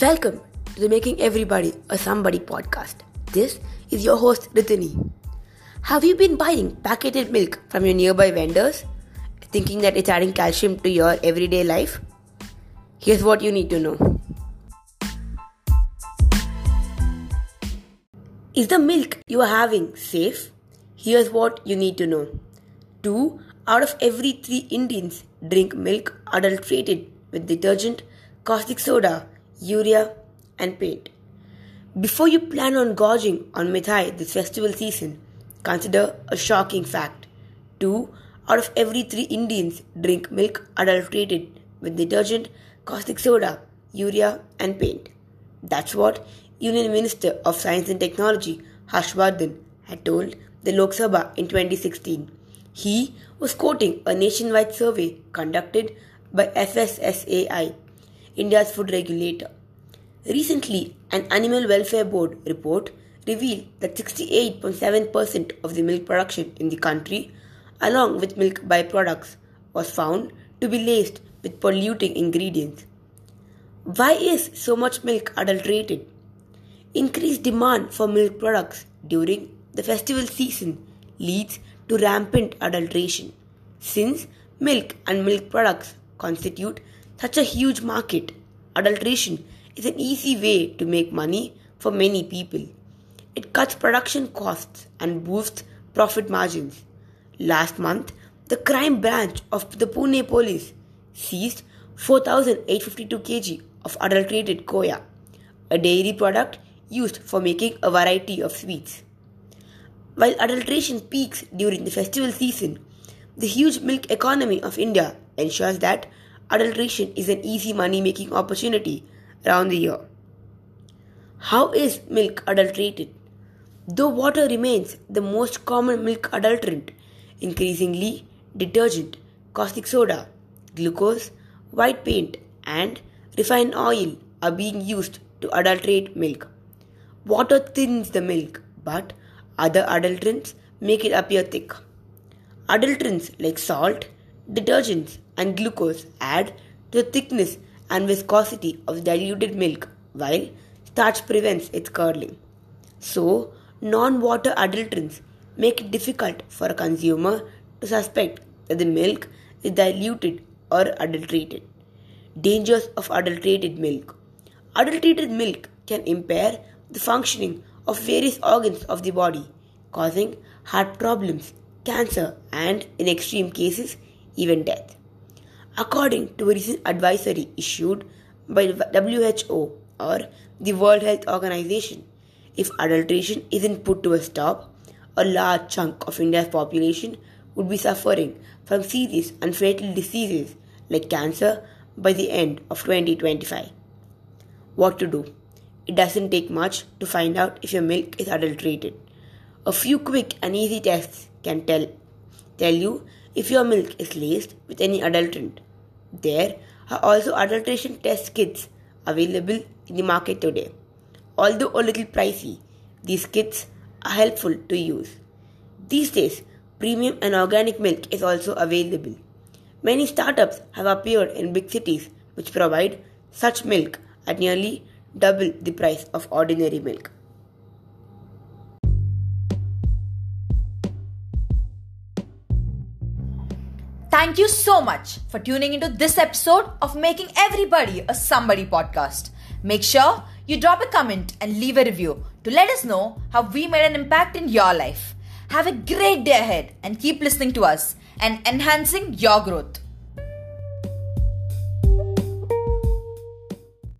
Welcome to the Making Everybody a Somebody podcast. This is your host Ritini. Have you been buying packeted milk from your nearby vendors, thinking that it's adding calcium to your everyday life? Here's what you need to know. Is the milk you are having safe? Here's what you need to know. 2 out of every 3 Indians drink milk adulterated with detergent, caustic soda, urea, and paint. Before you plan on gorging on mithai this festival season, consider a shocking fact. 2 out of every 3 Indians drink milk adulterated with detergent, caustic soda, urea, and paint. That's what Union Minister of Science and Technology Harshvardhan had told the Lok Sabha in 2016. He was quoting a nationwide survey conducted by FSSAI, India's food regulator. Recently, an Animal Welfare Board report revealed that 68.7% of the milk production in the country, along with milk byproducts, was found to be laced with polluting ingredients. Why is so much milk adulterated? Increased demand for milk products during the festival season leads to rampant adulteration. Since milk and milk products constitute such a huge market, adulteration is an easy way to make money for many people. It cuts production costs and boosts profit margins. Last month, the crime branch of the Pune police seized 4,852 kg of adulterated koya, a dairy product used for making a variety of sweets. While adulteration peaks during the festival season, the huge milk economy of India ensures that adulteration is an easy money making opportunity around the year. How is milk adulterated? Though water remains the most common milk adulterant, increasingly detergent, caustic soda, glucose, white paint, and refined oil are being used to adulterate milk. Water thins the milk, but other adulterants make it appear thick. Adulterants like salt, detergents, and glucose add to the thickness and viscosity of diluted milk, while starch prevents its curdling. So, non water adulterants make it difficult for a consumer to suspect that the milk is diluted or adulterated. Dangers of adulterated milk Adulterated milk can impair the functioning of various organs of the body, causing heart problems, cancer, and in extreme cases, even death. According to a recent advisory issued by the WHO or the World Health Organization, if adulteration isn't put to a stop, a large chunk of India's population would be suffering from serious and fatal diseases like cancer by the end of 2025. What to do? It doesn't take much to find out if your milk is adulterated. A few quick and easy tests can tell, tell you if your milk is laced with any adulterant. There are also adulteration test kits available in the market today. Although a little pricey, these kits are helpful to use. These days, premium and organic milk is also available. Many startups have appeared in big cities which provide such milk at nearly double the price of ordinary milk. Thank you so much for tuning into this episode of Making Everybody a Somebody podcast. Make sure you drop a comment and leave a review to let us know how we made an impact in your life. Have a great day ahead and keep listening to us and enhancing your growth.